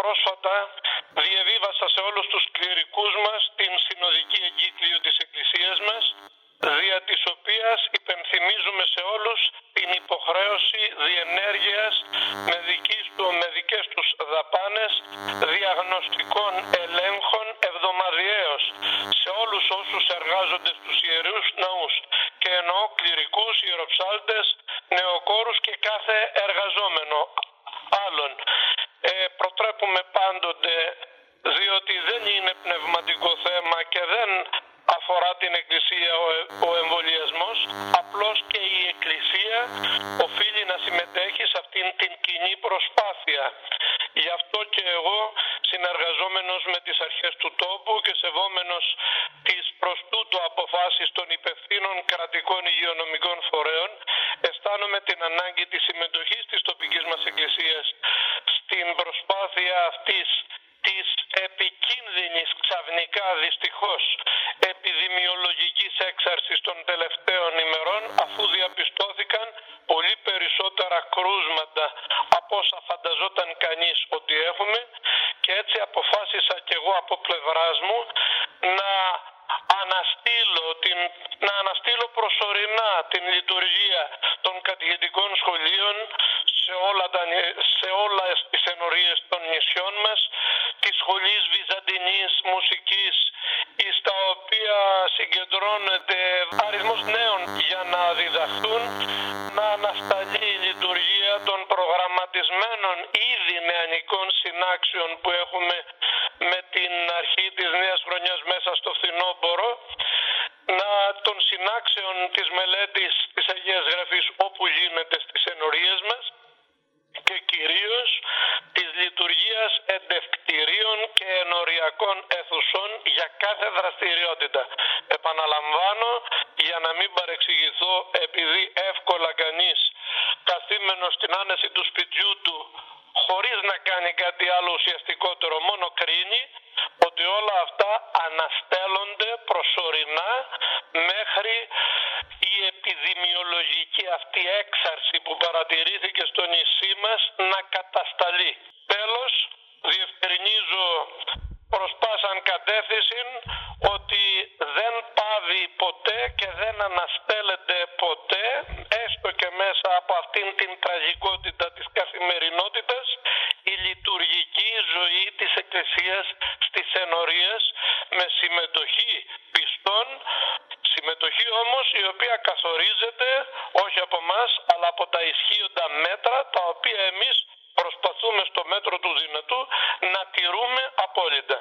πρόσφατα διαβίβασα σε όλους τους κληρικούς μας την συνοδική εγκύκλιο της Εκκλησίας μας δια της οποίας υπενθυμίζουμε σε όλους την υποχρέωση διενέργειας με, δικής του, με δικές τους δαπάνες διαγνωστικών ελέγχων εβδομαδιαίως σε όλους όσους εργάζονται στους ιερούς ναούς και εννοώ κληρικούς, ιεροψάλτες, νεοκόρους και κάθε εργαζόμενο άλλων. Ε, προτρέπουμε πάντοτε διότι δεν είναι πνευματικό θέμα και δεν αφορά την Εκκλησία ο, ο εμβολιασμός, απλώς και η Εκκλησία οφείλει να συμμετέχει σε αυτήν την κοινή προσπάθεια. Γι' αυτό και εγώ συνεργαζόμενος με τις αρχές του τόπου και σεβόμενος τις προς τούτο αποφάσεις των υπευθύνων κρατικών υγειονομικών φορέων αισθάνομαι την ανάγκη της συμμετοχής της τοπικής μας εκκλησίας στην προσπάθεια αυτής της επικίνδυνης ξαφνικά δυστυχώς επιδημιολογικής έξαρσης των τελευταίων ημερών αφού διαπιστώθηκαν πολύ περισσότερα κρούσματα από όσα φανταζόταν κανείς ότι έχουμε και έτσι αποφάσισα και εγώ από πλευράς μου να αναστείλω, την, να αναστείλω προσωρινά την λειτουργία των κατηγετικών σχολείων σε όλα, τα, σε όλα τις ενορίες των νησιών μας, της σχολής βυζαντινής μουσικής, στα οποία συγκεντρώνεται αριθμός νέων για να διδαχθούν, να ανασταλεί η λειτουργία των προγραμματισμένων ήδη νεανικών συνάξεων που έχουμε με την αρχή της νέας χρονιάς μέσα στο φθινόπωρο, να των συνάξεων της μελέτης της Αγίας Γραφής όπου γίνεται στις ενορίες μας και κυρίως της λειτουργίας εντευκτηρίων και ενοριακών αιθουσών για κάθε δραστηριότητα. Επαναλαμβάνω για να μην παρεξηγηθώ επειδή εύκολα κανείς καθήμενος στην άνεση του σπιτιού του χωρίς να κάνει κάτι άλλο ουσιαστικότερο μόνο κρίνει ότι όλα αυτά αναστέλλονται προσωρινά μέχρι η επιδημιολογική αυτή έξαρση που παρατηρήθηκε στο νησί μας να κατασταλεί. Τέλος, διευκρινίζω προς πάσαν κατεύθυνση ότι δεν πάβει ποτέ και δεν αναστέλλεται ποτέ έστω και μέσα από αυτήν την τραγικότητα της καθημερινότητας η λειτουργική ζωή της Εκκλησίας στις ενορίες με συμμετοχή πιστών συμμετοχή όμως η οποία καθορίζεται όχι από μας αλλά από τα ισχύοντα μέτρα τα οποία εμείς προσπαθούμε στο μέτρο του δυνατού να τηρούμε απόλυτα.